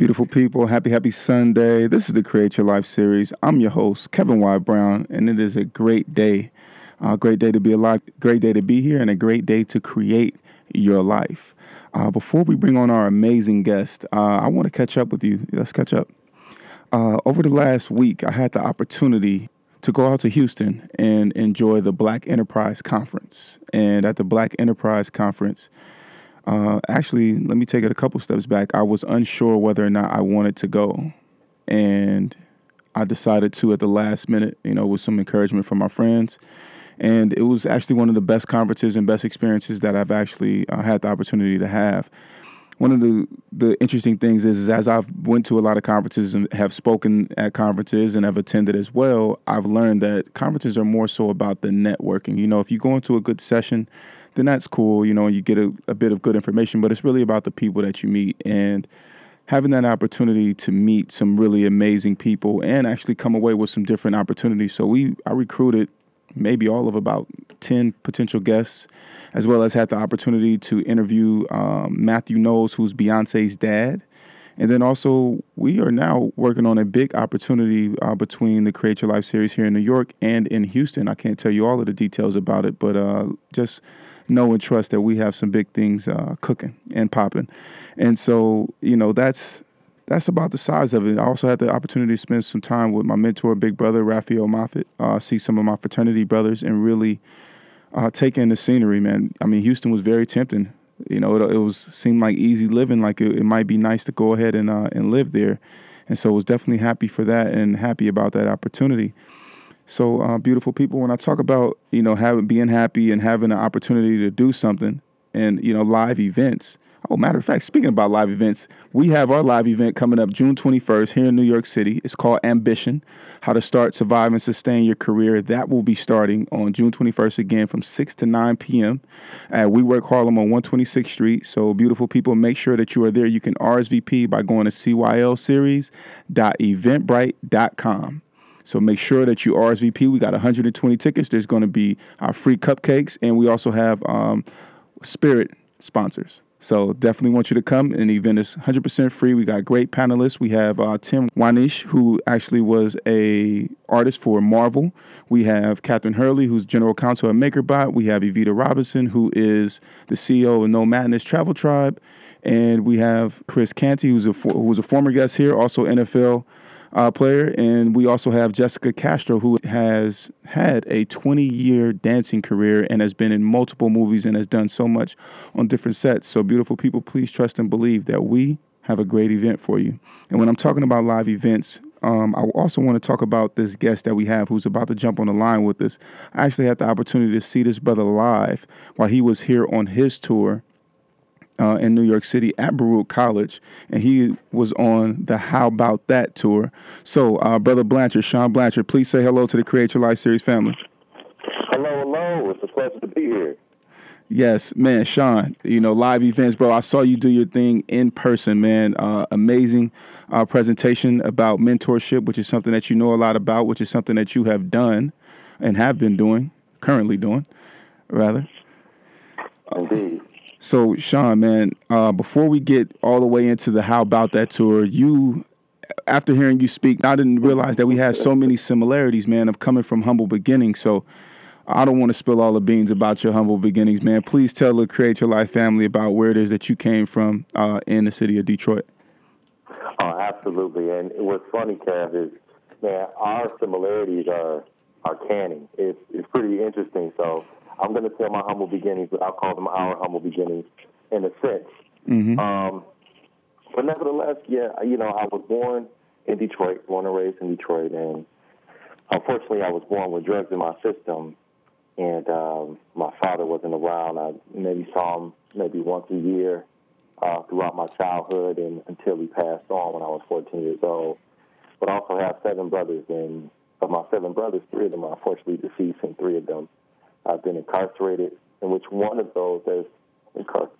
Beautiful people, happy, happy Sunday. This is the Create Your Life series. I'm your host, Kevin Y. Brown, and it is a great day. A great day to be alive, great day to be here, and a great day to create your life. Uh, before we bring on our amazing guest, uh, I want to catch up with you. Let's catch up. Uh, over the last week, I had the opportunity to go out to Houston and enjoy the Black Enterprise Conference. And at the Black Enterprise Conference, uh, actually, let me take it a couple steps back. I was unsure whether or not I wanted to go. And I decided to at the last minute, you know, with some encouragement from my friends. And it was actually one of the best conferences and best experiences that I've actually uh, had the opportunity to have. One of the, the interesting things is, is as I've went to a lot of conferences and have spoken at conferences and have attended as well, I've learned that conferences are more so about the networking. You know, if you go into a good session, then that's cool, you know, you get a, a bit of good information, but it's really about the people that you meet and having that opportunity to meet some really amazing people and actually come away with some different opportunities. So we I recruited maybe all of about 10 potential guests, as well as had the opportunity to interview um, Matthew Knowles, who's Beyonce's dad. And then also, we are now working on a big opportunity uh, between the Create Your Life series here in New York and in Houston. I can't tell you all of the details about it, but uh, just know and trust that we have some big things uh, cooking and popping. And so, you know, that's that's about the size of it. I also had the opportunity to spend some time with my mentor, big brother Raphael Moffitt, uh, see some of my fraternity brothers, and really uh, take in the scenery. Man, I mean, Houston was very tempting. You know, it, it was seemed like easy living. Like it, it might be nice to go ahead and uh, and live there, and so was definitely happy for that and happy about that opportunity. So, uh, beautiful people, when I talk about you know having being happy and having an opportunity to do something, and you know live events. Oh, matter of fact, speaking about live events, we have our live event coming up June 21st here in New York City. It's called Ambition How to Start, Survive, and Sustain Your Career. That will be starting on June 21st again from 6 to 9 p.m. at WeWork Harlem on 126th Street. So, beautiful people, make sure that you are there. You can RSVP by going to cylseries.eventbrite.com. So make sure that you RSVP. We got 120 tickets. There's going to be our free cupcakes, and we also have um, Spirit sponsors. So definitely want you to come. And the event is 100% free. We got great panelists. We have uh, Tim Wanish, who actually was a artist for Marvel. We have Catherine Hurley, who's general counsel at MakerBot. We have Evita Robinson, who is the CEO of Nomadness Travel Tribe. And we have Chris Canty, who's a, who was a former guest here, also NFL uh, player. And we also have Jessica Castro, who has had a 20 year dancing career and has been in multiple movies and has done so much on different sets. So, beautiful people, please trust and believe that we have a great event for you. And when I'm talking about live events, um, I also want to talk about this guest that we have who's about to jump on the line with us. I actually had the opportunity to see this brother live while he was here on his tour uh, in New York City at Baruch College, and he was on the How About That tour. So, uh, Brother Blanchard, Sean Blanchard, please say hello to the Create Your Life series family. Hello, hello. It's a pleasure to be here. Yes, man, Sean. You know, live events, bro. I saw you do your thing in person, man. Uh, amazing uh, presentation about mentorship, which is something that you know a lot about, which is something that you have done and have been doing, currently doing, rather. Indeed. So, Sean, man, uh, before we get all the way into the how about that tour, you, after hearing you speak, I didn't realize that we had so many similarities, man, of coming from humble beginnings. So, I don't want to spill all the beans about your humble beginnings, man. Please tell the Create Your Life family about where it is that you came from uh, in the city of Detroit. Oh, absolutely. And what's funny, Kev, is man, our similarities are our canning. It's it's pretty interesting. So I'm going to tell my humble beginnings, but I'll call them our humble beginnings in a sense. Mm-hmm. Um, but nevertheless, yeah, you know, I was born in Detroit, born and raised in Detroit, and unfortunately, I was born with drugs in my system, and um, my father wasn't around. I maybe saw him maybe once a year uh, throughout my childhood, and until he passed on when I was 14 years old. But I also have seven brothers, and of my seven brothers, three of them are unfortunately deceased, and three of them have been incarcerated. In which one of those is, incar-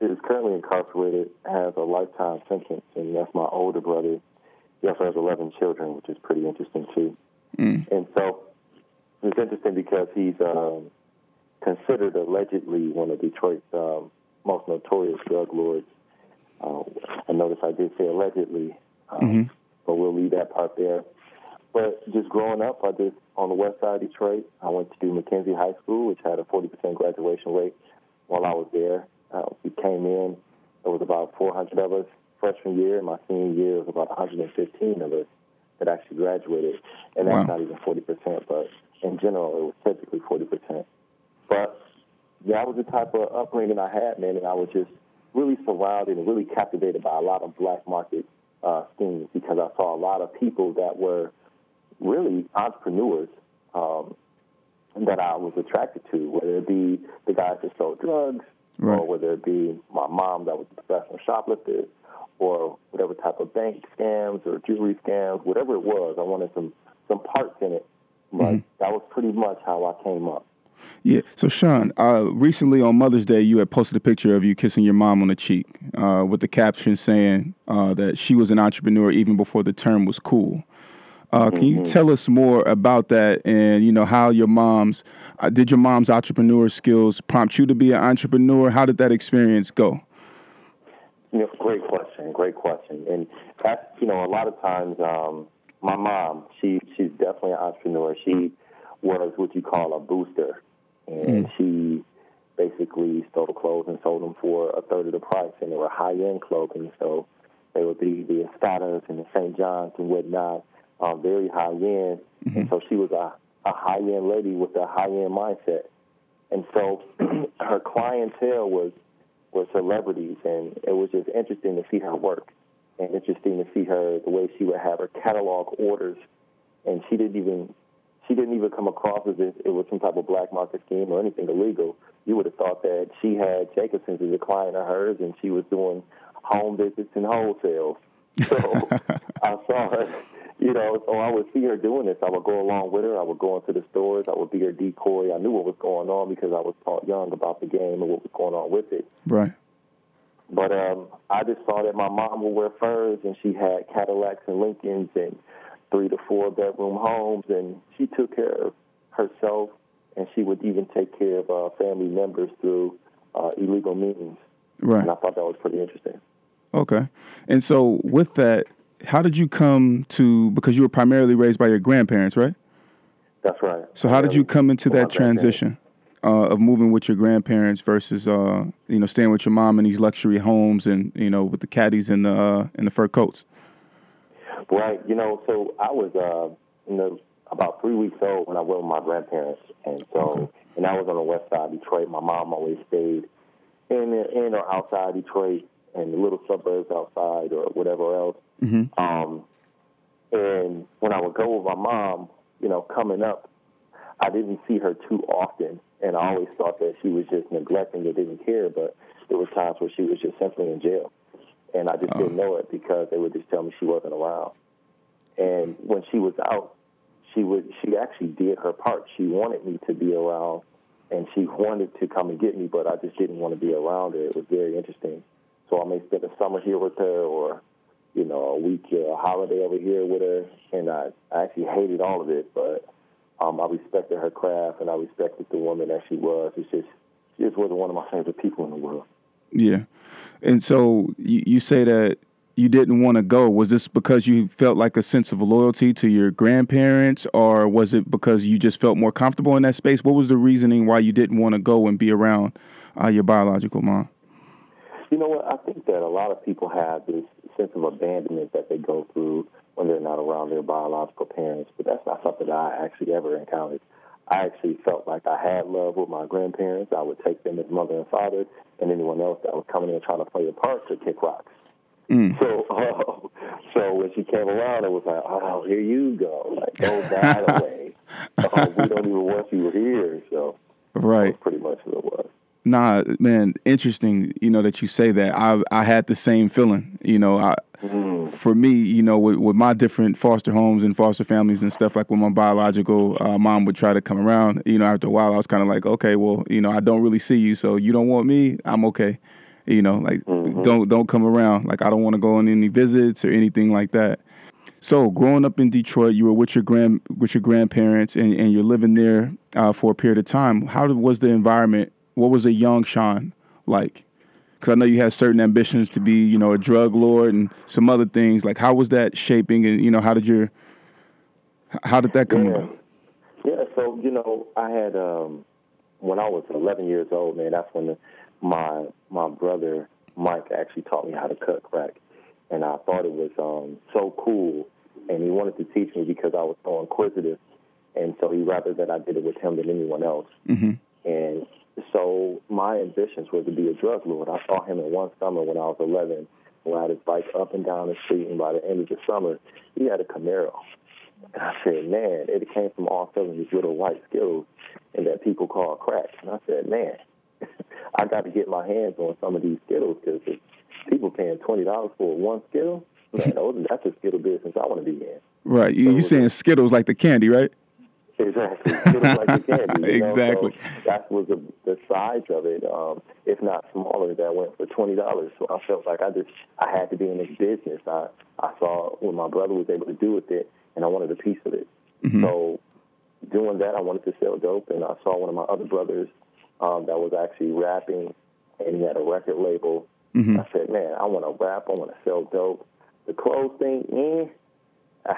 is currently incarcerated has a lifetime sentence, and that's my older brother. He also has 11 children, which is pretty interesting too. And so it's interesting because he's um, considered allegedly one of Detroit's um, most notorious drug lords. Uh, I notice I did say allegedly, um, but we'll leave that part there. But just growing up, I just on the west side of Detroit, I went to Mackenzie High School, which had a 40% graduation rate. While I was there, uh, we came in. There was about 400 of us freshman year. And my senior year was about 115 of us that actually graduated, and that's Wow. not even 40%. But in general, it was typically 40%. But that was the type of upbringing I had, man, and I was just really surrounded and really captivated by a lot of black market uh, schemes because I saw a lot of people that were really entrepreneurs um, that I was attracted to, whether it be the guys that sold drugs, Right. or whether it be my mom that was a professional shoplifter, or whatever type of bank scams or jewelry scams, whatever it was. I wanted some some parts in it. But that was pretty much how I came up. Yeah. So, Sean, uh, recently on Mother's Day, you had posted a picture of you kissing your mom on the cheek uh, with the caption saying uh, that she was an entrepreneur even before the term was cool. Uh, can you tell us more about that and you know how your mom's uh, did your mom's entrepreneur skills prompt you to be an entrepreneur? How did that experience go? You know, great question, great question. And that's, you know, a lot of times, um, my mom, she she's definitely an entrepreneur. She was what you call a booster, and she basically stole the clothes and sold them for a third of the price, and they were high end clothing, so they would be the Escadas and the St. John's and whatnot, um, very high end. And so she was a, a high end lady with a high end mindset, and so her clientele was were celebrities, and it was just interesting to see her work, and interesting to see her the way she would have her catalog orders, and she didn't even she didn't even come across as if it was some type of black market scheme or anything illegal. You would have thought that she had Jacobson's as a client of hers, and she was doing home visits and wholesale. So I saw her, you know, so I would see her doing this. I would go along with her. I would go into the stores. I would be her decoy. I knew what was going on because I was taught young about the game and what was going on with it. Right. But um, I just saw that my mom would wear furs, and she had Cadillacs and Lincolns and three to four bedroom homes, and she took care of herself, and she would even take care of uh, family members through uh, illegal means. Right. And I thought that was pretty interesting. Okay. And so with that, how did you come to because you were primarily raised by your grandparents, right? That's right. So how did you come into that transition uh, of moving with your grandparents versus uh, you know staying with your mom in these luxury homes and you know with the caddies and the uh, and the fur coats? Right. You know, so I was uh, you know about three weeks old when I went with my grandparents, and so and I was on the west side of Detroit. My mom always stayed in in or outside Detroit and the little suburbs outside or whatever else. Um, and when I would go with my mom, you know, coming up, I didn't see her too often, and I always thought that she was just neglecting or didn't care. But there were times where she was just simply in jail, and I just didn't know it because they would just tell me she wasn't around. And when she was out, she would she actually did her part. She wanted me to be around, and she wanted to come and get me, but I just didn't want to be around her. It was very interesting. So I may spend a summer here with her, or you know, a week, uh, a holiday over here with her, and I, I actually hated all of it, but um, I respected her craft and I respected the woman that she was. It's just she just wasn't one of my favorite people in the world. Yeah. And so you, you say that you didn't want to go. Was this because you felt like a sense of loyalty to your grandparents, or was it because you just felt more comfortable in that space? What was the reasoning why you didn't want to go and be around uh, your biological mom? You know what? I think that a lot of people have this sense of abandonment that they go through when they're not around their biological parents. But that's not something that I actually ever encountered. I actually felt like I had love with my grandparents. I would take them as mother and father, and anyone else that was coming in trying to play a part to kick rocks. So, uh, so when she came around, it was like, oh, here you go, like go that away. Oh, we don't even want you here. So Right. pretty much what it was. Nah, man, interesting. You know that you say that. I I had the same feeling. You know, I, for me, you know, with, with my different foster homes and foster families and stuff, like when my biological uh, mom would try to come around, you know, after a while, I was kind of like, okay, well, you know, I don't really see you, so you don't want me, I'm okay. You know, like don't don't come around. Like I don't want to go on any visits or anything like that. So, growing up in Detroit, you were with your grand with your grandparents, and, and you're living there uh, for a period of time. How was the environment? What was a young Sean like? Because I know you had certain ambitions to be, you know, a drug lord and some other things. Like, how was that shaping? And you know, how did your how did that come Yeah. about? Yeah, so you know, I had um when I was 11 years old, man. That's when the, my my brother Mike actually taught me how to cut crack, and I thought it was um so cool, and he wanted to teach me because I was so inquisitive, and so he rather that I did it with him than anyone else. hmm And so my ambitions were to be a drug lord. I saw him in one summer when I was 11, ride his bike up and down the street, and by the end of the summer, he had a Camaro. And I said, man, it came from all selling these little white Skittles and that people call crack. And I said, man, I got to get my hands on some of these Skittles because people paying twenty dollars for one Skittle, man, those, that's a Skittle business I want to be in. Right. You, you saying Skittles like the candy, right? Exactly. Like the candy. You know? Exactly. So that was the, the size of it, um, if not smaller, that went for twenty dollars. So I felt like I just I had to be in this business. I I saw what my brother was able to do with it, and I wanted a piece of it. So doing that, I wanted to sell dope, and I saw one of my other brothers um, that was actually rapping, and he had a record label. I said, man, I want to rap. I want to sell dope. The clothes thing, eh. I,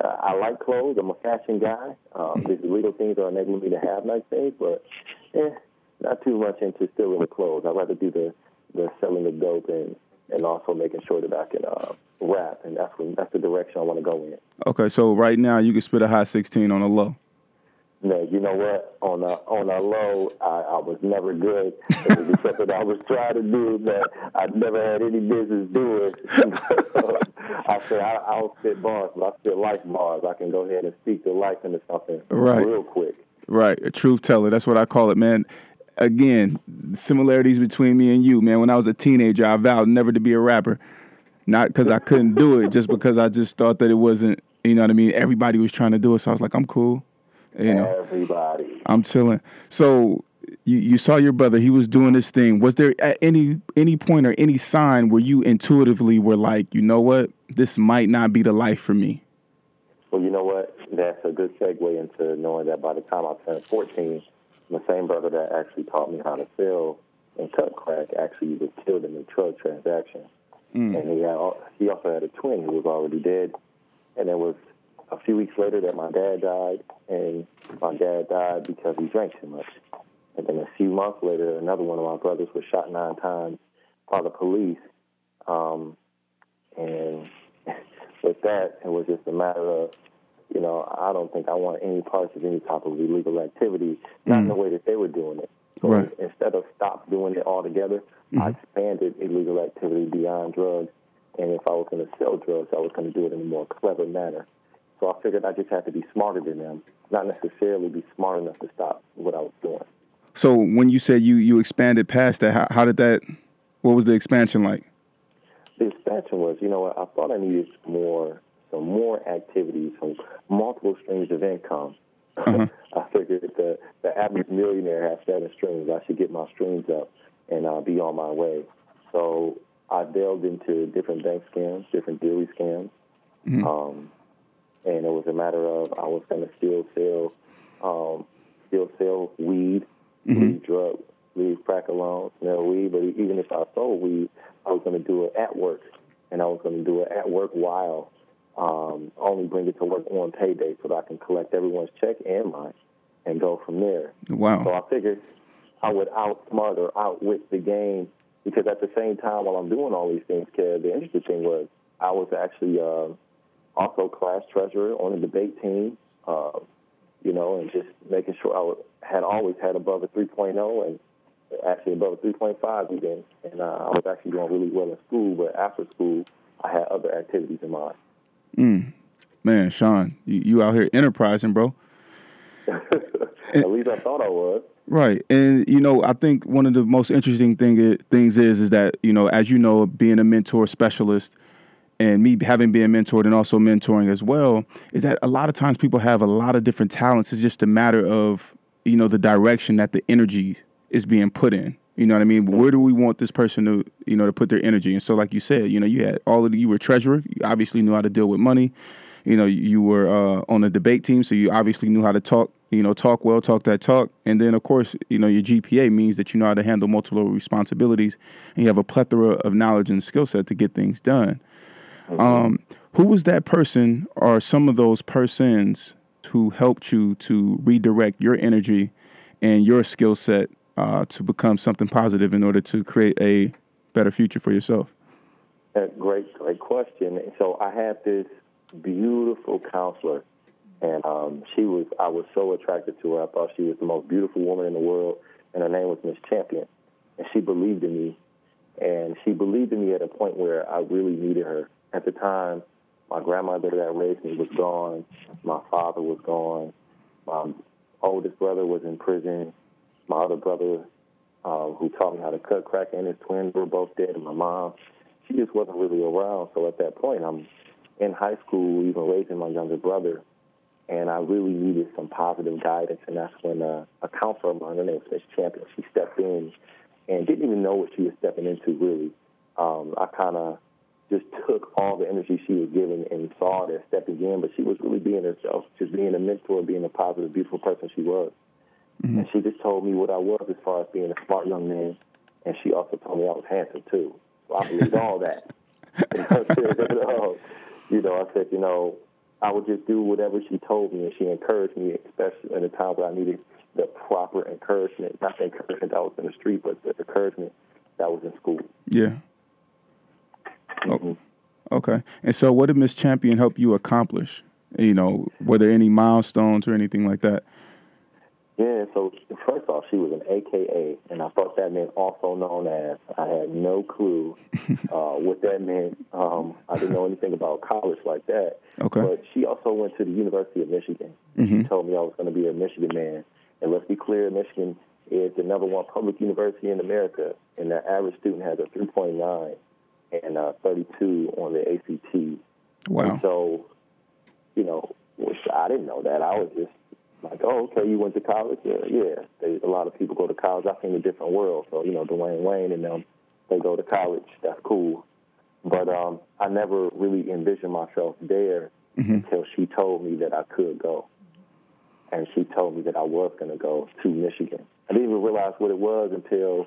I like clothes. I'm a fashion guy. Um, these little things are enabling me to have nice things, but eh, not too much into stealing the clothes. I'd rather do the the selling the dope and and also making sure that I can uh, rap, and that's when that's the direction I want to go in. Okay. So right now you can spit a high sixteen on a low. No, you know what? On a on a low, I, I was never good. It was something I was trying to do that I never had any business doing. I said I, I don't spit bars, but I spit life bars. I can go ahead and speak the life into something Right. real quick. Right, a truth teller. That's what I call it, man. Again, similarities between me and you, man. When I was a teenager, I vowed never to be a rapper. Not because I couldn't do it, just because I just thought that it wasn't, you know what I mean? Everybody was trying to do it. So I was like, I'm cool. You know, Everybody. I'm chilling. So you, you saw your brother, he was doing this thing. Was there at any any point or any sign where you intuitively were like, you know what? This might not be the life for me. Well, you know what? That's a good segue into knowing that by the time I turned 14, the same brother that actually taught me how to sell and cut crack actually was killed in a drug transaction. Mm. And he had, he also had a twin who was already dead. And it was a few weeks later that my dad died, and my dad died because he drank too much. And then a few months later, another one of my brothers was shot nine times by the police. Um, and with that, it was just a matter of, you know, I don't think I want any parts of any type of illegal activity, not in the way that they were doing it. So Right. instead of stop doing it altogether, I expanded illegal activity beyond drugs. And if I was going to sell drugs, I was going to do it in a more clever manner. So I figured I just had to be smarter than them, not necessarily be smart enough to stop what I was doing. So when you said you you expanded past that, how, how did that? What was the expansion like? the expansion was, you know I thought I needed more, some more activities, some multiple streams of income. I figured the, the average millionaire has seven streams. I should get my streams up and uh, be on my way. So I delved into different bank scams, different jewelry scams. Um, and it was a matter of I was going to still sell, um, still sell weed, leave drug, leave crack alone, smell weed. But even if I sold weed, I was going to do it at work, and I was going to do it at work while um, only bring it to work on payday so that I can collect everyone's check and mine, and go from there. Wow! So I figured I would outsmart or outwit the game because at the same time while I'm doing all these things, Kev, the interesting thing was I was actually uh, also class treasurer on the debate team. Uh, you know, and just making sure I had always had above a 3.0 and actually above a 3.5 even. And uh, I was actually doing really well in school, but after school, I had other activities in mind. Mm. Man, Sean, you, you out here enterprising, bro. At least I thought I was. Right, and you know, I think one of the most interesting thing things is is that you know, as you know, being a mentor specialist, and me having been mentored and also mentoring as well, is that a lot of times people have a lot of different talents. It's just a matter of you know the direction that the energy is being put in. You know what I mean? Where do we want this person to, you know, to put their energy? And so, like you said, you know, you had all of the, you were treasurer. You obviously knew how to deal with money. You know, you were uh, on the debate team, so you obviously knew how to talk. You know, talk well, talk that talk. And then, of course, you know, your GPA means that you know how to handle multiple responsibilities, and you have a plethora of knowledge and skill set to get things done. Um, who was that person, or some of those persons who helped you to redirect your energy and your skill set uh, to become something positive in order to create a better future for yourself? A great, great question. So I had this beautiful counselor, and um, she was. I was so attracted to her. I thought she was the most beautiful woman in the world, and her name was Miss Champion, and she believed in me, and she believed in me at a point where I really needed her. At the time, my grandmother that raised me was gone. My father was gone. My oldest brother was in prison. My other brother, uh, who taught me how to cut crack, and his twins were both dead. And my mom, she just wasn't really around. So at that point, I'm in high school, even raising my younger brother, and I really needed some positive guidance. And that's when uh, a counselor of mine, her name was Miss Champion, she stepped in and didn't even know what she was stepping into. Really, um, I kind of just took all the energy she was giving and saw it as stepping in, but she was really being herself, just being a mentor, being a positive, beautiful person she was. Mm-hmm. And she just told me what I was as far as being a smart young man, and she also told me I was handsome too. So I believed all that. you know, I said, you know, I would just do whatever she told me, and she encouraged me, especially in the times where I needed the proper encouragement. Not the encouragement that was in the street, but the encouragement that was in school. Yeah. Oh, okay. And so, what did Miss Champion help you accomplish? You know, were there any milestones or anything like that? Yeah, so first off, she was an AKA, and I thought that meant also known as. I had no clue uh, what that meant. Um, I didn't know anything about college like that. Okay. But she also went to the University of Michigan. Mm-hmm. She told me I was going to be a Michigan man. And let's be clear, Michigan is the number one public university in America, and the average student has a 3.9 and uh, 32 on the ACT. Wow. And so, you know, which I didn't know that. I was just like, oh, okay, you went to college? Yeah, yeah. They, a lot of people go to college. I seen a different world. So, you know, Dwayne Wayne and them, they go to college. That's cool. But um, I never really envisioned myself there mm-hmm. until she told me that I could go. And she told me that I was going to go to Michigan. I didn't even realize what it was until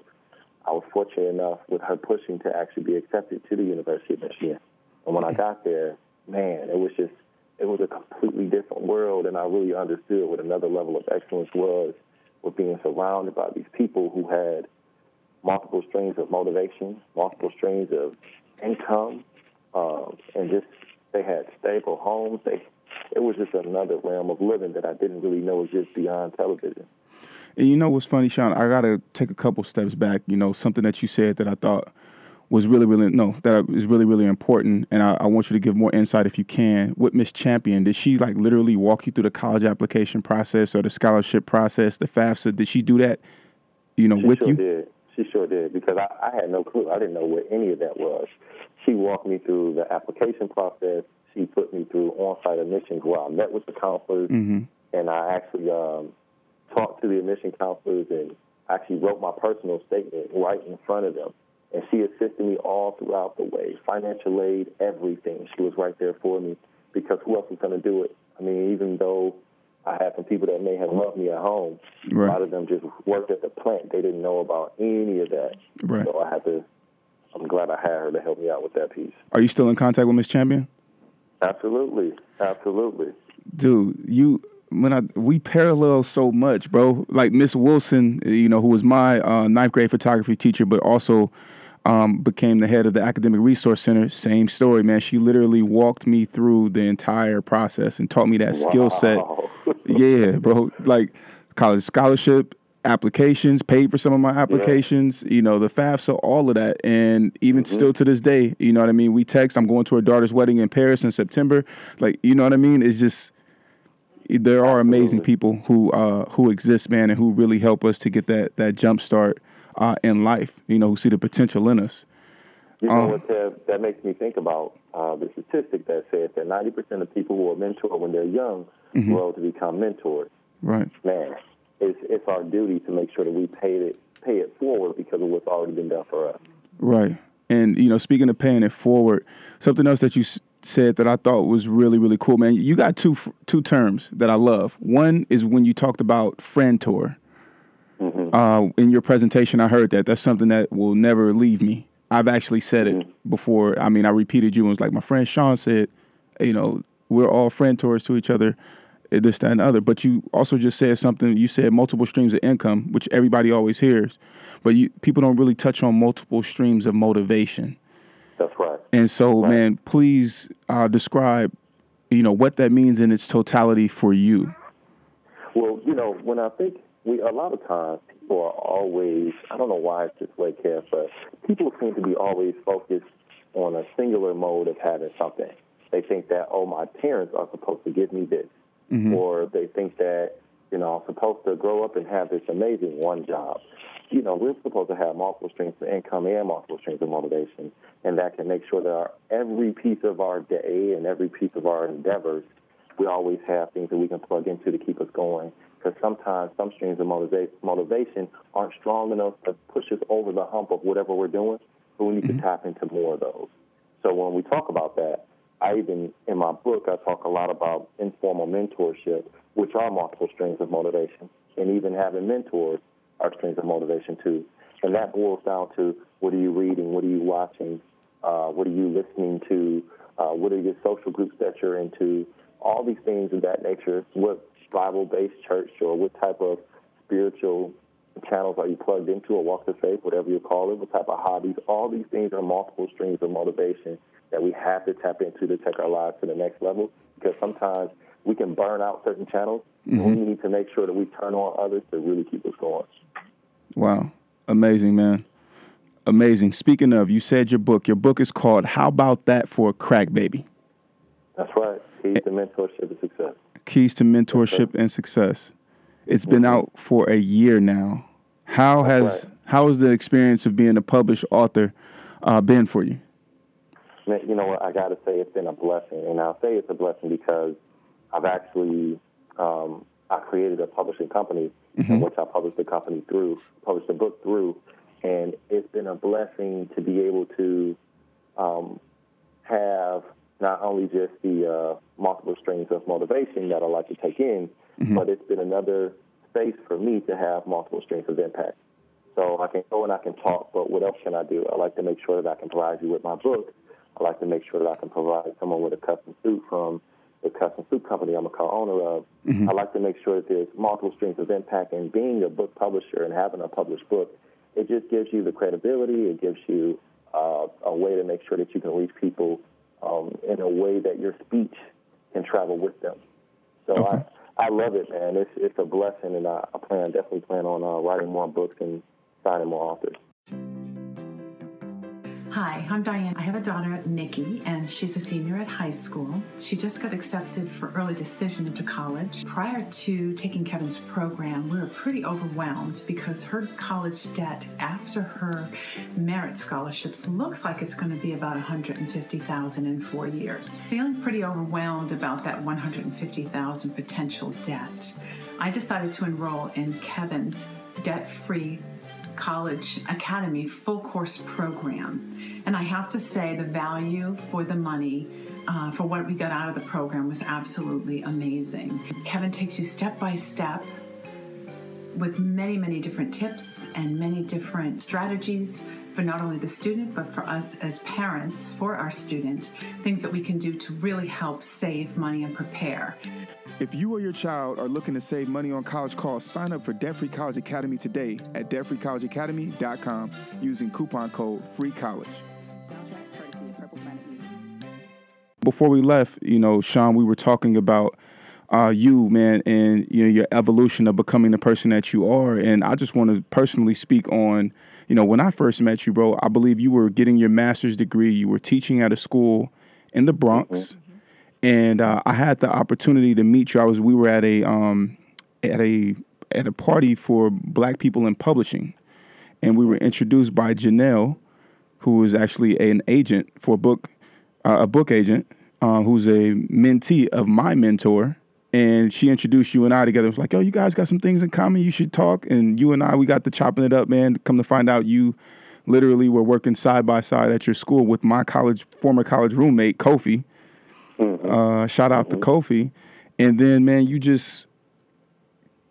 I was fortunate enough with her pushing to actually be accepted to the University of Michigan. And when I got there, man, it was just it was a completely different world, and I really understood what another level of excellence was with being surrounded by these people who had multiple streams of motivation, multiple streams of income, um, and just they had stable homes. They it was just another realm of living that I didn't really know existed beyond television. And you know what's funny, Sean? I gotta take a couple steps back. You know, something that you said that I thought was really, really no, that is really, really important. And I, I, want you to give more insight if you can. With Miss Champion, did she like literally walk you through the college application process or the scholarship process, the FAFSA? Did she do that? You know, with you? she with sure you? Did. She sure did because I, I had no clue. I didn't know what any of that was. She walked me through the application process. She put me through on-site admissions where I met with the counselors, mm-hmm. and I actually um, talked to the admission counselors and actually wrote my personal statement right in front of them and she assisted me all throughout the way, financial aid, everything. She was right there for me because who else was going to do it? I mean, even though I had some people that may have loved me at home, right. a lot of them just worked at the plant. They didn't know about any of that. Right. So I had to. I'm glad I had her to help me out with that piece. Are you still in contact with Miss Champion? Absolutely, absolutely. Dude, you when I we parallel so much, bro. Like Miss Wilson, you know, who was my uh, ninth grade photography teacher, but also um, became the head of the Academic Resource Center. Same story, man. She literally walked me through the entire process and taught me that skill set. Yeah, bro. Like college scholarship applications, paid for some of my applications, you know, the FAFSA, all of that. And even Mm-hmm. still to this day, you know what I mean? We text, I'm going to her daughter's wedding in Paris in September. Like, you know what I mean? It's just there are amazing people who uh who exist, man, and who really help us to get that that jump start uh in life, you know, who see the potential in us. You know Um, what, Kev? That makes me think about uh, the statistic that says that 90% of people who are mentored when they're young Mm-hmm. grow to become mentors. Right. Man, it's, it's our duty to make sure that we pay it, pay it forward because of what's already been done for us. Right. And you know, speaking of paying it forward, something else that you said that I thought was really really cool, man. You got two two terms that I love. One is when you talked about friend tour. Uh, in your presentation, I heard that. That's something that will never leave me. I've actually said it before. I mean, I repeated you and was like, my friend Sean said, you know, we're all friend tours to each other, eh, this, that, and other. But you also just said something. You said multiple streams of income, which everybody always hears, but you people don't really touch on multiple streams of motivation. That's right. And so, Right. man, please uh, describe, you know, what that means in its totality for you. Well, you know, when I think we a lot of times people are always I don't know why it's this way, Kev, but people seem to be always focused on a singular mode of having something. They think that, oh, my parents are supposed to give me this. Or they think that, you know, I'm supposed to grow up and have this amazing one job. You know, we're supposed to have multiple streams of income and multiple streams of motivation. And that can make sure that our, every piece of our day and every piece of our endeavors we always have things that we can plug into to keep us going. Because sometimes some streams of motiva- motivation aren't strong enough to push us over the hump of whatever we're doing, but we need to mm-hmm. tap into more of those. So when we talk about that, I even in my book I talk a lot about informal mentorship, which are multiple streams of motivation, and even having mentors are streams of motivation too. And that boils down to what are you reading, what are you watching, uh, what are you listening to, uh, what are your social groups that you're into, all these things of that nature. What Bible-based church or what type of spiritual channels are you plugged into or walk of faith, whatever you call it, what type of hobbies. All these things are multiple streams of motivation that we have to tap into to take our lives to the next level because sometimes we can burn out certain channels. and We need to make sure that we turn on others to really keep us going. Wow. Amazing, man. Amazing. Speaking of, you said your book. Your book is called How About That for a Crack Baby? That's right. Keys to mentorship and success. Keys to Mentorship and Success. It's been out for a year now. How has right. how has the experience of being a published author uh, been for you? Man, you know what? I got to say it's been a blessing, and I'll say it's a blessing because I've actually um, I created a publishing company, in which I published the company through, published the book through, and it's been a blessing to be able to um, have not only just the uh, multiple streams of motivation that I like to take in, but it's been another space for me to have multiple streams of impact. So I can go and I can talk, but what else can I do? I like to make sure that I can provide you with my book. I like to make sure that I can provide someone with a custom suit from the custom suit company I'm a co-owner of. I like to make sure that there's multiple streams of impact. And being a book publisher and having a published book, it just gives you the credibility. It gives you uh, a way to make sure that you can reach people um, in a way that your speech can travel with them. So Okay. I, I love it, man. It's it's a blessing, and I, I plan definitely plan on uh, writing more books and signing more authors. Hi, I'm Diane. I have a daughter, Nikki, and she's a senior at high school. She just got accepted for early decision into college. Prior to taking Kevin's program, we were pretty overwhelmed because her college debt after her merit scholarships looks like it's going to be about 150,000 in 4 years. Feeling pretty overwhelmed about that 150,000 potential debt. I decided to enroll in Kevin's debt-free college academy full course program. And i have to say the value for the money uh, for what we got out of the program was absolutely amazing. Kevin takes you step by step with many many different tips and many different strategies for not only the student, but for us as parents, for our student, things that we can do to really help save money and prepare. If you or your child are looking to save money on college costs, sign up for Debt Free College Academy today at debtfreecollegeacademy.com using coupon code FREECOLLEGE. Before we left, you know, Sean, we were talking about uh, you, man, and you know your evolution of becoming the person that you are. And I just want to personally speak on, you know, when I first met you, bro. I believe you were getting your master's degree. You were teaching at a school in the Bronx, mm-hmm. and uh, I had the opportunity to meet you. I was we were at a um, at a at a party for Black people in publishing, and we were introduced by Janelle, who is actually an agent for a book, uh, a book agent, uh, who's a mentee of my mentor and she introduced you and I together. It was like, oh, you guys got some things in common. You should talk. And you and I, we got to chopping it up, man. Come to find out, you literally were working side by side at your school with my college, former college roommate, Kofi. Mm-hmm. Uh, shout out mm-hmm. to Kofi. And then, man, you just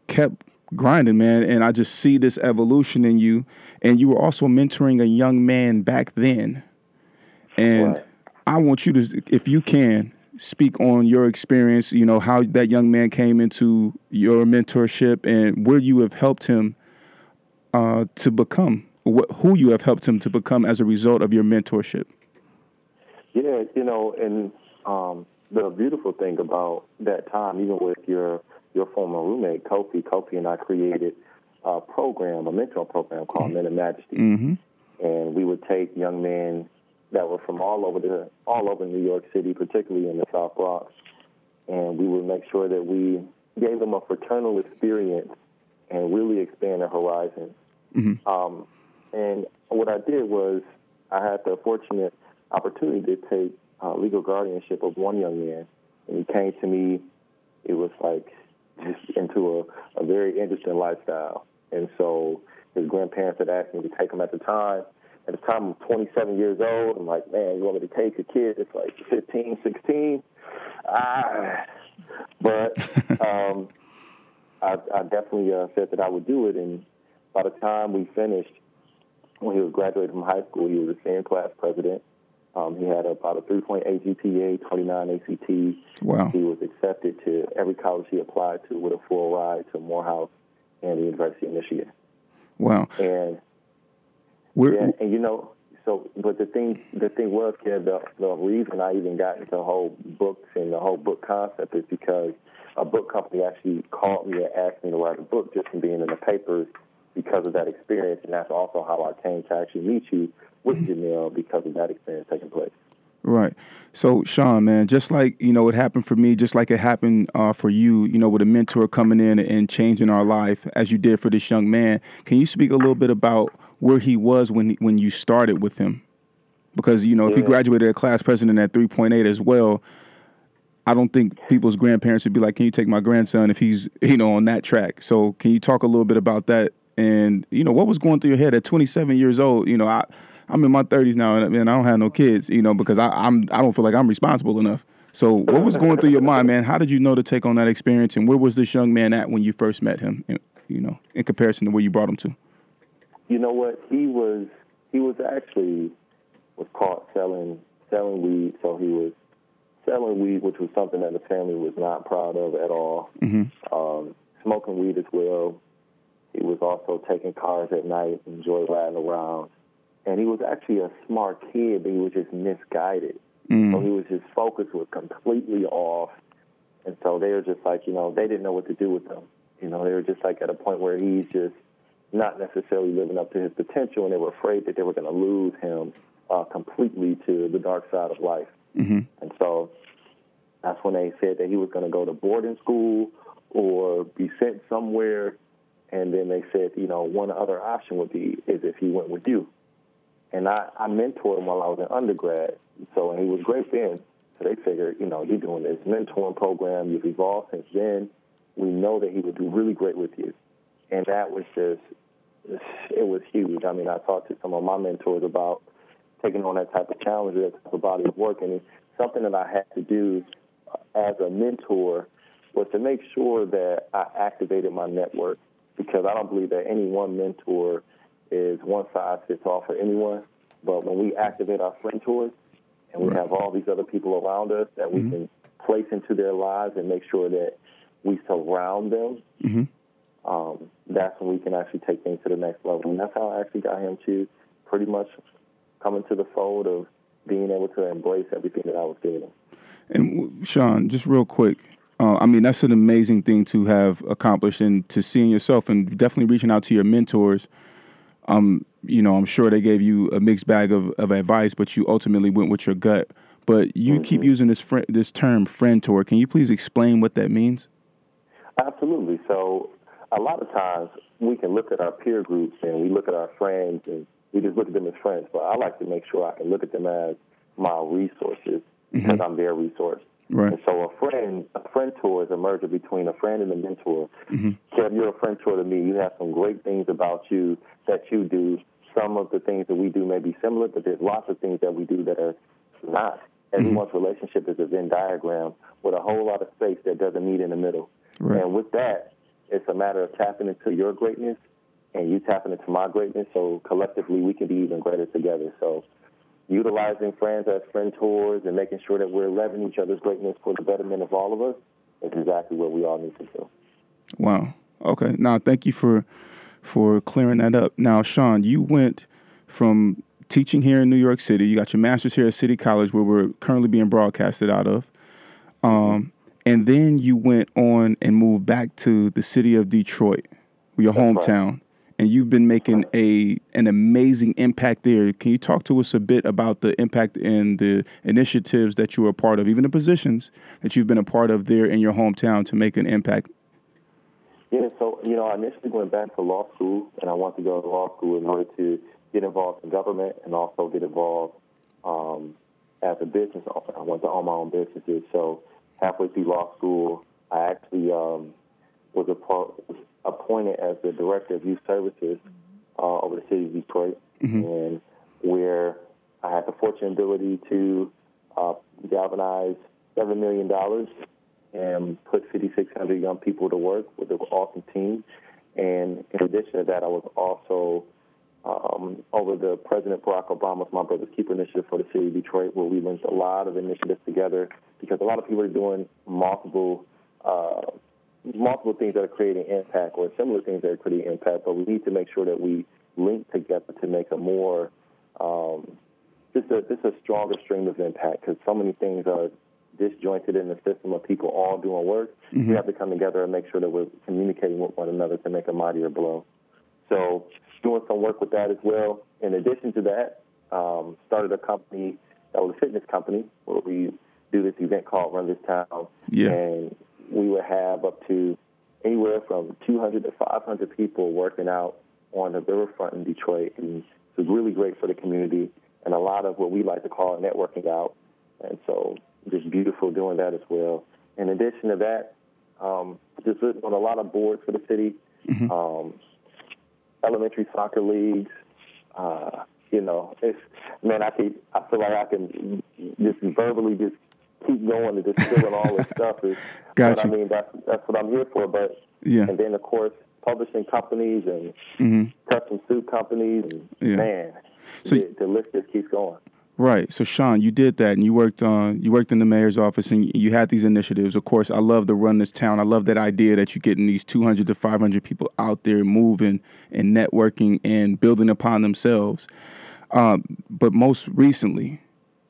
kept grinding, man. And I just see this evolution in you. And you were also mentoring a young man back then. And right. I want you to, if you can, speak on your experience, you know, how that young man came into your mentorship and where you have helped him uh, to become, wh- who you have helped him to become as a result of your mentorship. Yeah, you know, and um, the beautiful thing about that time, even with your your former roommate Kofi, Kofi and I created a program, a mentor program called mm-hmm. Men of Majesty, mm-hmm. and we would take young men that were from all over the all over New York City, particularly in the South Bronx, and we would make sure that we gave them a fraternal experience and really expand their horizons. Mm-hmm. Um, and what I did was I had the fortunate opportunity to take uh, legal guardianship of one young man, and he came to me. It was like just into a, a very interesting lifestyle, and so his grandparents had asked me to take him at the time at the time I'm 27 years old. I'm like, man, you want me to take a kid that's like 15, 16? Ah. But um, I, I definitely uh, said that I would do it. And by the time we finished, when he was graduating from high school, he was the same class president. Um, he had about a 3.8 GPA, 29 ACT. Wow. He was accepted to every college he applied to with a full ride to Morehouse and the University of Michigan. Wow. And we're, yeah, and you know, so but the thing the thing was, yeah, the the reason I even got into the whole books and the whole book concept is because a book company actually called me and asked me to write a book just from being in the papers because of that experience, and that's also how I came to actually meet you with mm-hmm. Janelle because of that experience taking place. Right. So, Sean, man, just like you know, it happened for me, just like it happened uh, for you, you know, with a mentor coming in and changing our life, as you did for this young man. Can you speak a little bit about where he was when when you started with him, because you know if he graduated a class president at three point eight as well, I don't think people's grandparents would be like, "Can you take my grandson if he's you know on that track?" So can you talk a little bit about that and you know what was going through your head at twenty seven years old? You know I. I'm in my 30s now, and man, I don't have no kids, you know, because I, I'm I don't feel like I'm responsible enough. So, what was going through your mind, man? How did you know to take on that experience, and where was this young man at when you first met him? You know, in comparison to where you brought him to. You know what? He was he was actually was caught selling selling weed, so he was selling weed, which was something that the family was not proud of at all. Mm-hmm. Um, smoking weed as well. He was also taking cars at night, enjoy riding around, and he was actually a smart kid, but he was just misguided. Mm. So he was his focus was completely off, and so they were just like, you know, they didn't know what to do with him. You know, they were just like at a point where he's just not necessarily living up to his potential, and they were afraid that they were going to lose him uh, completely to the dark side of life. Mm-hmm. And so that's when they said that he was going to go to boarding school or be sent somewhere. And then they said, you know, one other option would be is if he went with you. And I, I mentored him while I was in undergrad. So and he was great then. So they figured, you know, you're doing this mentoring program. You've evolved since then. We know that he would do really great with you. And that was just it was huge. I mean, I talked to some of my mentors about taking on that type of challenge, that type of body of work, and it's something that I had to do as a mentor was to make sure that I activated my network because I don't believe that any one mentor is one size fits all for anyone. But when we activate our friend tours and we Right. have all these other people around us that we mm-hmm. can place into their lives and make sure that we surround them, mm-hmm. Um, that's when we can actually take things to the next level. And that's how I actually got him to pretty much come into the fold of being able to embrace everything that I was him. And Sean, just real quick, uh, I mean that's an amazing thing to have accomplished, and to seeing yourself and definitely reaching out to your mentors. Um, you know, I'm sure they gave you a mixed bag of, of advice, but you ultimately went with your gut. But you keep using this fri this term friend tour. Can you please explain what that means? Absolutely. So a lot of times we can look at our peer groups and we look at our friends and we just look at them as friends. But I like to make sure I can look at them as my resources because mm-hmm. I'm their resource. Right. And so a friend, a friend tour is a merger between a friend and a mentor. Mm-hmm. Kev, you're a friend tour to me. You have some great things about you that you do. Some of the things that we do may be similar, but there's lots of things that we do that are not. Mm-hmm. Everyone's relationship is a Venn diagram with a whole lot of space that doesn't meet in the middle. Right. And with that, it's a matter of tapping into your greatness and you tapping into my greatness. So collectively, we can be even greater together. So utilizing friends as friend tours and making sure that we're leveraging each other's greatness for the betterment of all of us is exactly what we all need to do. Wow. Okay. Now, thank you for for clearing that up. Now, Shawn, you went from teaching here in New York City. You got your master's here at City College, where we're currently being broadcasted out of. Um, and then you went on and moved back to the city of Detroit, your right. hometown. And you've been making a an amazing impact there. Can you talk to us a bit about the impact and the initiatives that you were a part of, even the positions that you've been a part of there in your hometown to make an impact Yeah, so, you know, I initially went back to law school, and I wanted to go to law school in order to get involved in government and also get involved um, as a business owner. I wanted to own my own businesses. So halfway through law school, I actually um, was appo- appointed as the director of youth services uh, over the city of Detroit, and where I had the fortunate ability to uh, galvanize seven million dollars and put 5,600 young people to work with an awesome team. And in addition to that, I was also um, over the President Barack Obama's My Brother's Keeper initiative for the city of Detroit, where we linked a lot of initiatives together because a lot of people are doing multiple uh, multiple things that are creating impact or similar things that are creating impact, but we need to make sure that we link together to make a more um, just a just a stronger stream of impact because so many things are disjointed in the system of people all doing work. We have to come together and make sure that we're communicating with one another to make a mightier blow. So doing some work with that as well. In addition to that, um, started a company that was a fitness company where we do this event called Run This Town. Yeah. And we would have up to anywhere from 200 to 500 people working out on the riverfront in Detroit. And it was really great for the community and a lot of what we like to call networking out. And so just beautiful doing that as well. In addition to that, um, just sitting on a lot of boards for the city, um, elementary soccer leagues. Uh, you know, it's man, I can I feel like I can just verbally just keep going and just filling all this stuff. Is, Got but you. I mean, that's that's what I'm here for. But Yeah. and then of course publishing companies and custom suit companies. And, Mm-hmm. Yeah. Man, So- the, the list just keeps going. Right. So Shawn, you did that, and you worked on you worked in the mayor's office, and you had these initiatives. Of course, I love to run this town. I love that idea that you're getting these 200 to 500 people out there moving and networking and building upon themselves. Um, but most recently,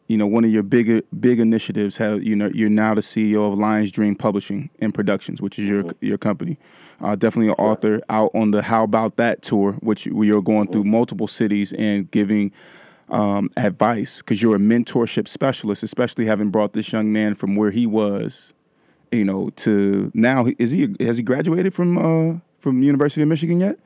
you know, one of your bigger big initiatives have you know you're now the CEO of Lions Dream Publishing and Productions, which is your your company. Uh, definitely an author out on the How About That tour, which we are going through multiple cities and giving um, advice because you're a mentorship specialist, especially having brought this young man from where he was, you know, to now. Is he has he graduated from uh, from University of Michigan yet?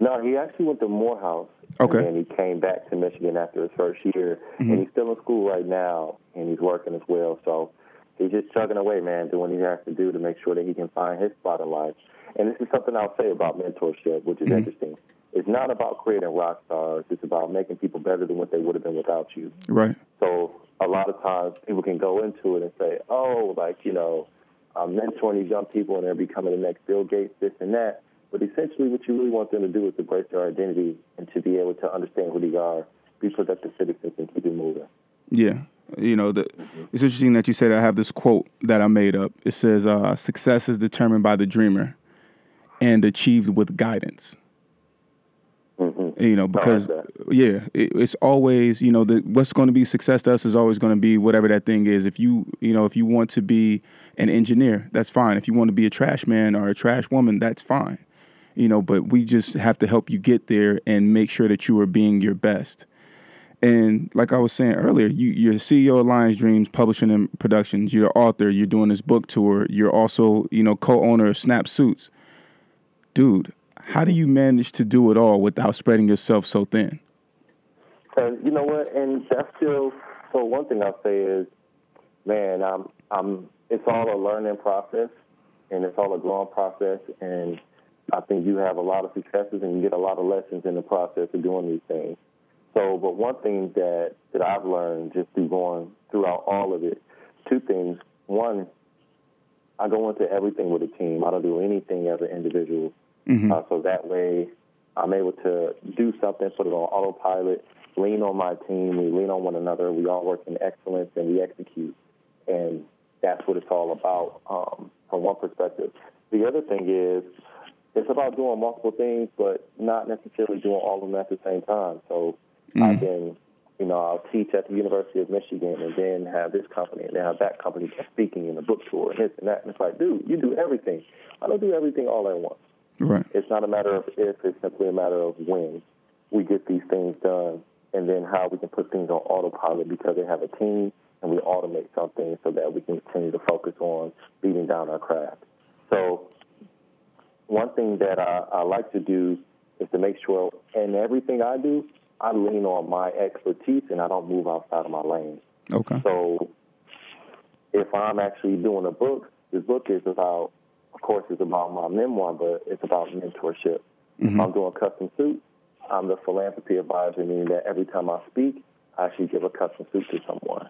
No, he actually went to Morehouse. Okay. And he came back to Michigan after his first year. And mm-hmm. he's still in school right now, and he's working as well. So he's just chugging away, man, doing what he has to do to make sure that he can find his spot in life. And this is something I'll say about mentorship, which is mm-hmm. interesting. It's not about creating rock stars. It's about making people better than what they would have been without you. Right. So a lot of times people can go into it and say, oh, like, you know, I'm mentoring these young people and they're becoming the next Bill Gates, this and that. But essentially, what you really want them to do is to embrace their identity and to be able to understand who they are, be productive citizens, and keep it moving. Yeah. You know, the, it's interesting that you said I have this quote that I made up. It says, uh, "Success is determined by the dreamer, and achieved with guidance." Mm-hmm. You know, because that. yeah, it, it's always you know the, what's going to be success to us is always going to be whatever that thing is. If you you know if you want to be an engineer, that's fine. If you want to be a trash man or a trash woman, that's fine. You know, but we just have to help you get there and make sure that you are being your best. And like I was saying earlier, you, you're CEO of Lions Dreams Publishing and Productions. You're the author. You're doing this book tour. You're also, you know, co-owner of Snap Suits. Dude, how do you manage to do it all without spreading yourself so thin? And you know what? And that's still so. One thing I'll say is, man, I'm, I'm. It's all a learning process, and it's all a growing process. And I think you have a lot of successes, and you get a lot of lessons in the process of doing these things. So, but one thing that that I've learned just through going throughout all of it, two things. One, I go into everything with a team. I don't do anything as an individual. Uh, so that way, I'm able to do something, put it on autopilot, lean on my team, we lean on one another, we all work in excellence, and we execute. And that's what it's all about um, from one perspective. The other thing is, it's about doing multiple things, but not necessarily doing all of them at the same time. So mm. I've been, you know, I'll teach at the University of Michigan and then have this company and then have that company speaking in the book tour and this and that. And it's like, dude, you do everything. I don't do everything all at once. Right. It's not a matter of if, it's simply a matter of when we get these things done and then how we can put things on autopilot because they have a team and we automate something so that we can continue to focus on beating down our craft. So one thing that I, I like to do is to make sure in everything I do, I lean on my expertise and I don't move outside of my lane. Okay. So if I'm actually doing a book, this book is about, of course, it's about my memoir, but it's about mentorship. If I'm doing custom suits, I'm the philanthropy advisor, meaning that every time I speak, I actually give a custom suit to someone.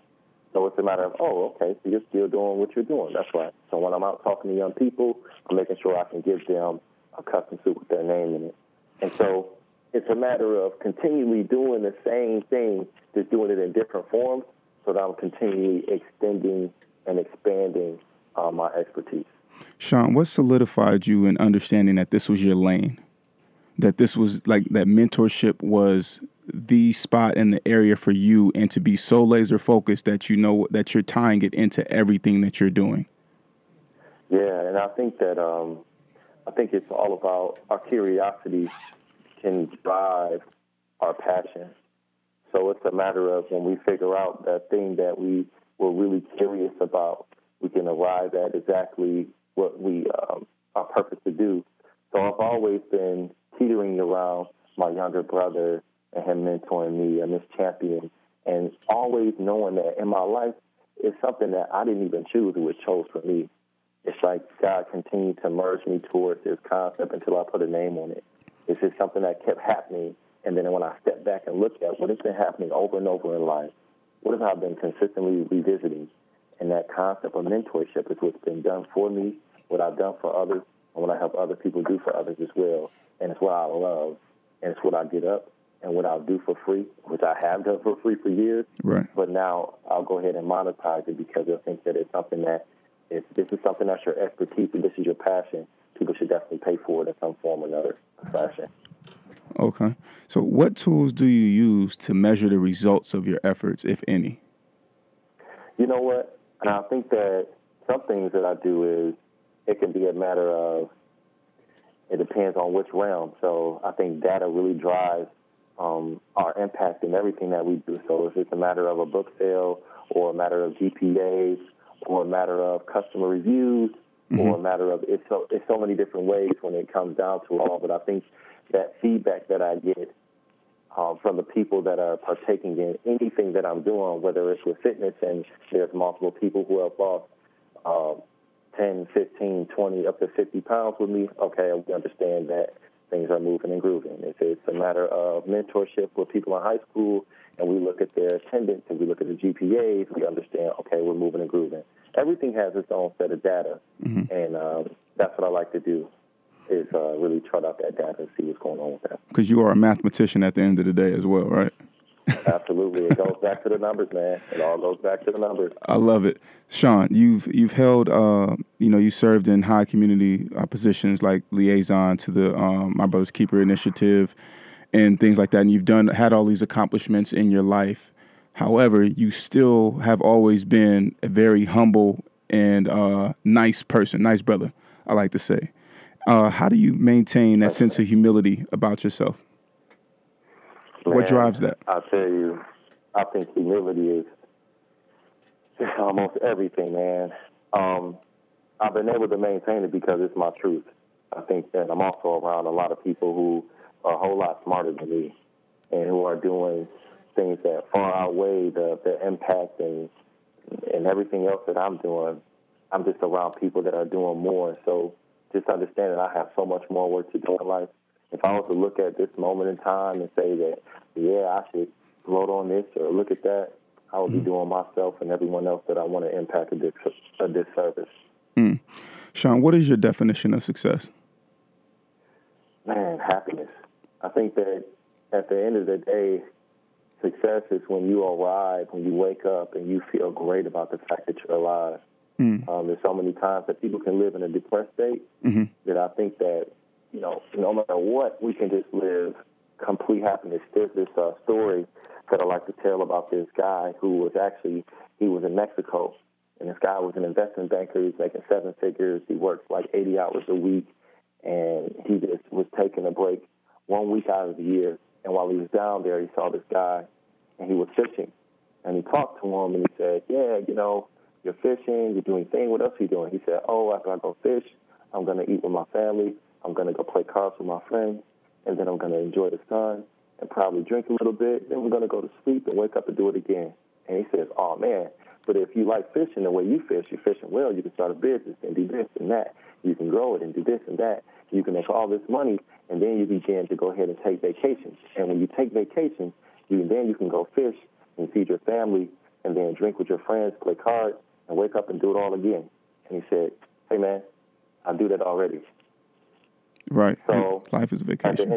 So it's a matter of, oh, okay, so you're still doing what you're doing. That's right. So when I'm out talking to young people, I'm making sure I can give them a custom suit with their name in it. And so it's a matter of continually doing the same thing, just doing it in different forms, so that I'm continually extending and expanding uh, my expertise. Sean, what solidified you in understanding that this was your lane? That this was like that mentorship was the spot in the area for you and to be so laser focused that you know that you're tying it into everything that you're doing. Yeah, and I think that um, I think it's all about our curiosity can drive our passion. So it's a matter of when we figure out that thing that we were really curious about, we can arrive at exactly what we um, our purpose to do. So I've always been teetering around my younger brother and him mentoring me and this champion, and always knowing that in my life it's something that I didn't even choose; it was chose for me. It's like God continued to merge me towards this concept until I put a name on it. It's just something that kept happening. And then when I step back and look at what has been happening over and over in life, what have I been consistently revisiting? And that concept of mentorship is what's been done for me, what I've done for others, and what I help other people do for others as well. And it's what I love, and it's what I get up and what I'll do for free, which I have done for free for years. Right. But now I'll go ahead and monetize it because I think that it's something that if this is something that's your expertise and this is your passion, people should definitely pay for it in some form or another fashion. Okay. So what tools do you use to measure the results of your efforts, if any? You know what? And I think that some things that I do is it can be a matter of it depends on which realm. So I think data really drives um, our impact in everything that we do. So if it's a matter of a book sale or a matter of GPAs or a matter of customer reviews or a matter of it's so it's so many different ways when it comes down to it all. But I think that feedback that I get um, from the people that are partaking in anything that I'm doing, whether it's with fitness and there's multiple people who have lost um, 10, 15, 20, up to 50 pounds with me, okay, we understand that things are moving and grooving. If it's a matter of mentorship with people in high school and we look at their attendance and we look at the GPAs, we understand, okay, we're moving and grooving. Everything has its own set of data, and um, that's what I like to do is uh, really chart out that data and see what's going on with that. Because you are a mathematician at the end of the day as well, right? Absolutely, it goes back to the numbers, man. It all goes back to the numbers. I love it, Shawn. You've you've held, uh, you know, you served in high community uh, positions like liaison to the um, My Brother's Keeper initiative, and things like that. And you've done had all these accomplishments in your life. However, you still have always been a very humble and uh, nice person, nice brother. I like to say. Uh, how do you maintain that sense of humility about yourself? What drives that? I'll tell you, I think humility is almost everything, man. Um, I've been able to maintain it because it's my truth. I think that I'm also around a lot of people who are a whole lot smarter than me and who are doing things that far outweigh the, the impact and and everything else that I'm doing. I'm just around people that are doing more. So just understand that I have so much more work to do in life. If I was to look at this moment in time and say that, yeah, I should vote on this or look at that, I would be mm. doing myself and everyone else that I want to impact a, dis- a disservice. Mm. Shawn, what is your definition of success? Man, happiness. I think that at the end of the day, success is when you arrive, when you wake up and you feel great about the fact that you're alive. Mm. Um, there's so many times that people can live in a depressed state mm-hmm. that I think that, you know, no matter what, we can just live complete happiness. There's this uh, story that I like to tell about this guy who was actually, he was in Mexico. And this guy was an investment banker. He's making seven figures. He works like 80 hours a week. And he just was taking a break one week out of the year. And while he was down there, he saw this guy and he was fishing. And he talked to him and he said, Yeah, you know, you're fishing, you're doing things. What else are you doing? He said, Oh, after I go fish, I'm to eat with my family. I'm to go play cards with my friends. And then I'm going to enjoy the sun and probably drink a little bit. Then we're going to go to sleep and wake up and do it again. And he says, Oh, man. But if you like fishing the way you fish, you're fishing well, you can start a business and do this and that. You can grow it and do this and that. You can make all this money, and then you begin to go ahead and take vacations. And when you take vacations, you then you can go fish and feed your family, and then drink with your friends, play cards, and wake up and do it all again. And he said, "Hey man, I do that already." Right. So, Life is a At the vacation.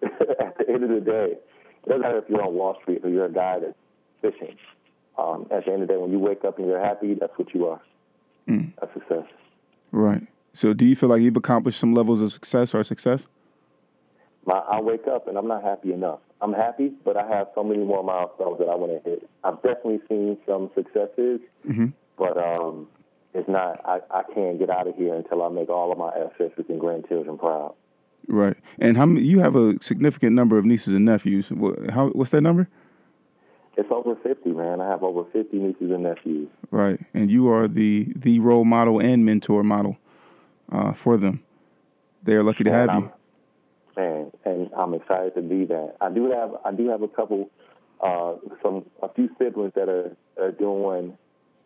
the at the end of the day, it doesn't matter if you're on Wall Street or you're a guy that's fishing. Um, at the end of the day, when you wake up and you're happy, that's what you are. That's success. Right. So, do you feel like you've accomplished some levels of success or success? My, I wake up and I'm not happy enough. I'm happy, but I have so many more milestones that I want to hit. I've definitely seen some successes, but um, it's not. I, I can't get out of here until I make all of my ancestors and grandchildren proud. Right. And how many, you have a significant number of nieces and nephews. What, how, what's that number? It's over 50, man. I have over 50 nieces and nephews. Right. And you are the the role model and mentor model uh, for them. They are lucky to And have I'm- you. Man, and I'm excited to be that. I do have I do have a couple, uh, some a few siblings that are, are doing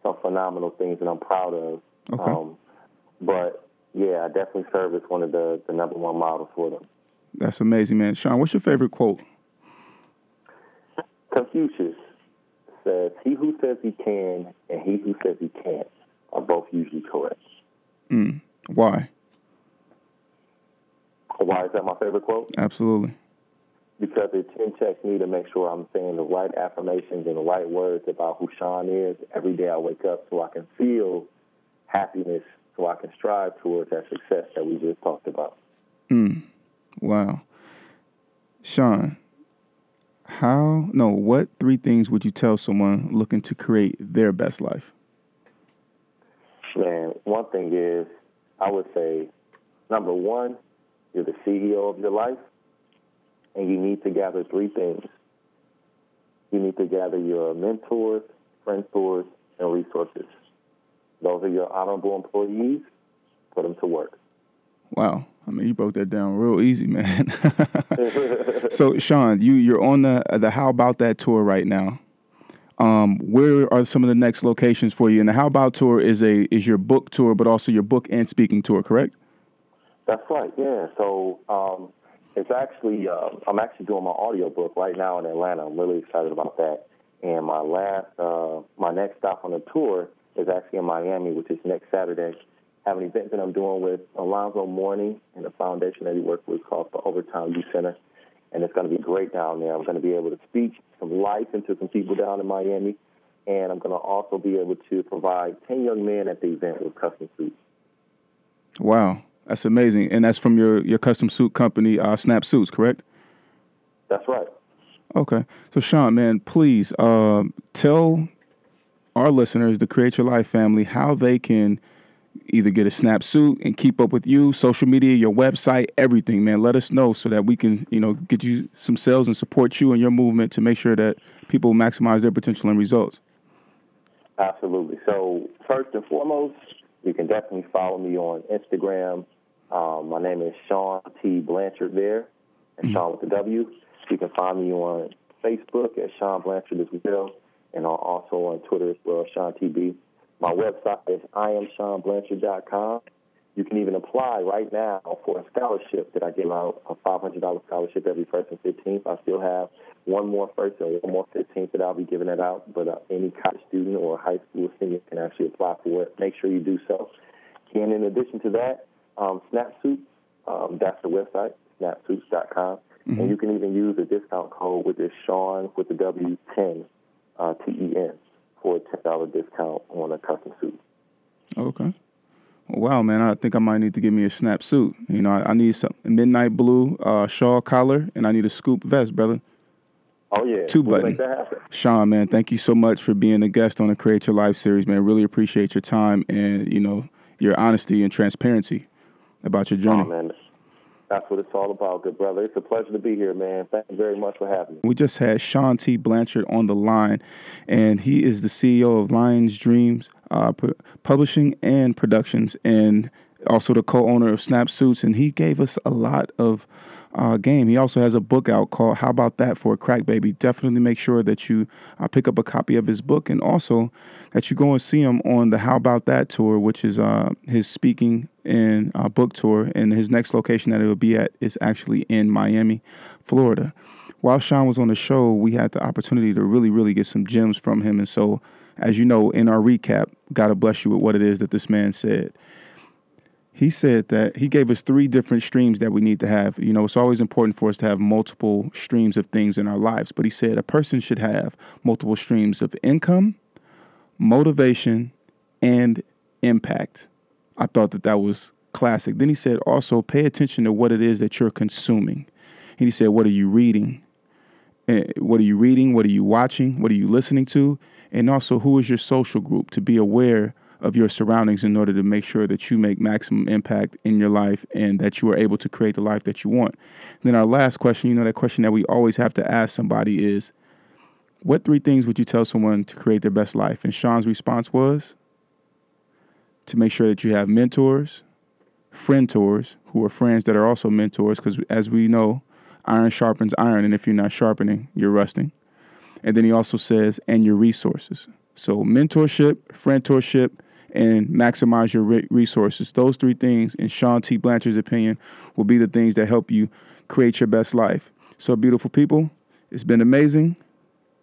some phenomenal things, and I'm proud of. Okay. Um, but yeah, I definitely serve as one of the the number one models for them. That's amazing, man. Shawn, what's your favorite quote? Confucius says, "He who says he can and he who says he can't are both usually correct." Why? Why is that my favorite quote? Absolutely. Because it checks me to make sure I'm saying the right affirmations and the right words about who Shawn is every day I wake up so I can feel happiness, so I can strive towards that success that we just talked about. Hmm. Wow. Shawn, how, no, what three things would you tell someone looking to create their best life? Man, one thing is, I would say, number one, you're the CEO of your life, and you need to gather three things. You need to gather your mentors, friends, and resources. Those are your honorable employees. Put them to work. Wow. I mean, you broke that down real easy, man. so, Shawn, you you're on the the How About That tour right now. Um, where are some of the next locations for you? And the How About tour is a is your book tour, but also your book and speaking tour, correct? That's right. Yeah. So um, it's actually uh, I'm actually doing my audio book right now in Atlanta. I'm really excited about that. And my last uh, my next stop on the tour is actually in Miami, which is next Saturday. I have an event that I'm doing with Alonzo Mourning and the foundation that he works with called the Overtown Youth Center. And it's going to be great down there. I'm going to be able to speak some life into some people down in Miami. And I'm going to also be able to provide 10 young men at the event with custom suits. Wow, that's amazing. And that's from your, your custom suit company, uh, Snap Suits, correct? That's right. Okay. So, Shawn, man, please um, tell our listeners, the Create Your Life family, how they can either get a snap suit and keep up with you, social media, your website, everything, man. Let us know so that we can, you know, get you some sales and support you and your movement to make sure that people maximize their potential and results. Absolutely. So, first and foremost, you can definitely follow me on Instagram. Um, my name is Shawn T. Blanchard there, and Shawn with the W. You can find me on Facebook at Shawn Blanchard as well, and also on Twitter as well, Shawn TB. My website is iamshawnblanchard.com. You can even apply right now for a scholarship that I give out, a $500 scholarship every first and 15th. I still have one more first and one more 15th that I'll be giving it out, but uh, any college student or high school senior can actually apply for it. Make sure you do so. And in addition to that, um, Snapsuits, um, that's the website, snapsuits.com. Mm-hmm. And you can even use a discount code, which is Shawn with the W10, uh, T-E-N, for a $10 discount on a custom suit. Okay. Wow, man, I think I might need to give me a snap suit. You know, I, I need some midnight blue uh, shawl collar, and I need a scoop vest, brother. Oh yeah, two we'll button. Shawn, man, thank you so much for being a guest on the Create Your Life series, man. Really appreciate your time and you know your honesty and transparency about your journey. Oh, man. That's what it's all about, good brother. It's a pleasure to be here, man. Thank you very much for having me. We just had Shawn T. Blanchard on the line, and he is the CEO of Lions Dreams uh, Publishing and Productions, and also the co-owner of Snap Suits. And he gave us a lot of uh, game. He also has a book out called How About That for a Crack Baby. Definitely make sure that you uh, pick up a copy of his book and also that you go and see him on the How About That tour, which is uh, his speaking and uh, book tour. And his next location that it will be at is actually in Miami, Florida. While Shawn was on the show, we had the opportunity to really, really get some gems from him. And so, as you know, in our recap, God bless you with what it is that this man said he said that he gave us three different streams that we need to have. You know, it's always important for us to have multiple streams of things in our lives, but he said a person should have multiple streams of income, motivation, and impact. I thought that that was classic. Then he said also pay attention to what it is that you're consuming. And he said, what are you reading? Eh, what are you reading? What are you watching? What are you listening to? And also, who is your social group to be aware of your surroundings in order to make sure that you make maximum impact in your life and that you are able to create the life that you want. And then our last question, you know, that question that we always have to ask somebody is what three things would you tell someone to create their best life? And Shawn's response was to make sure that you have mentors, friend tours, who are friends that are also mentors, because as we know, iron sharpens iron, and if you're not sharpening, you're rusting. And then he also says, and your resources. So mentorship, friendtorship, and maximize your resources. Those three things, in Shawn T. Blanchard's opinion, will be the things that help you create your best life. So, beautiful people, it's been amazing.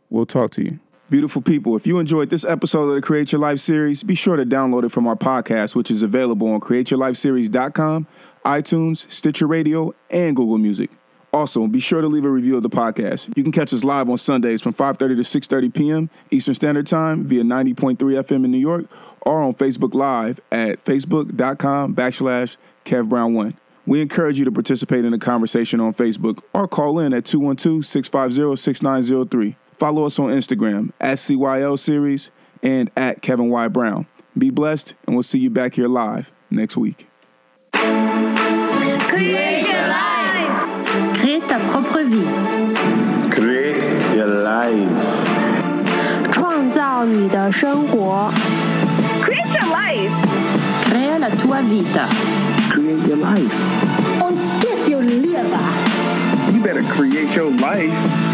We'll talk to you. Beautiful people, if you enjoyed this episode of the Create Your Life series, be sure to download it from our podcast, which is available on createyourlifeseries.com, iTunes, Stitcher Radio, and Google Music. Also, be sure to leave a review of the podcast. You can catch us live on Sundays from 5:30 to 6:30 p.m. Eastern Standard Time via 90.3 FM in New York or on Facebook Live at facebook.com backslash kevbrown1. We encourage you to participate in the conversation on Facebook or call in at 212-650-6903. Follow us on Instagram at CYL Series and at Kevin Y. Brown. Be blessed, and we'll see you back here live next week. Create your life. Crée ta propre vie. Create your life. 创造你的生活。 Create your life. Crea la tua vita. Create your life. Ontsteek jou lewe. You better create your life.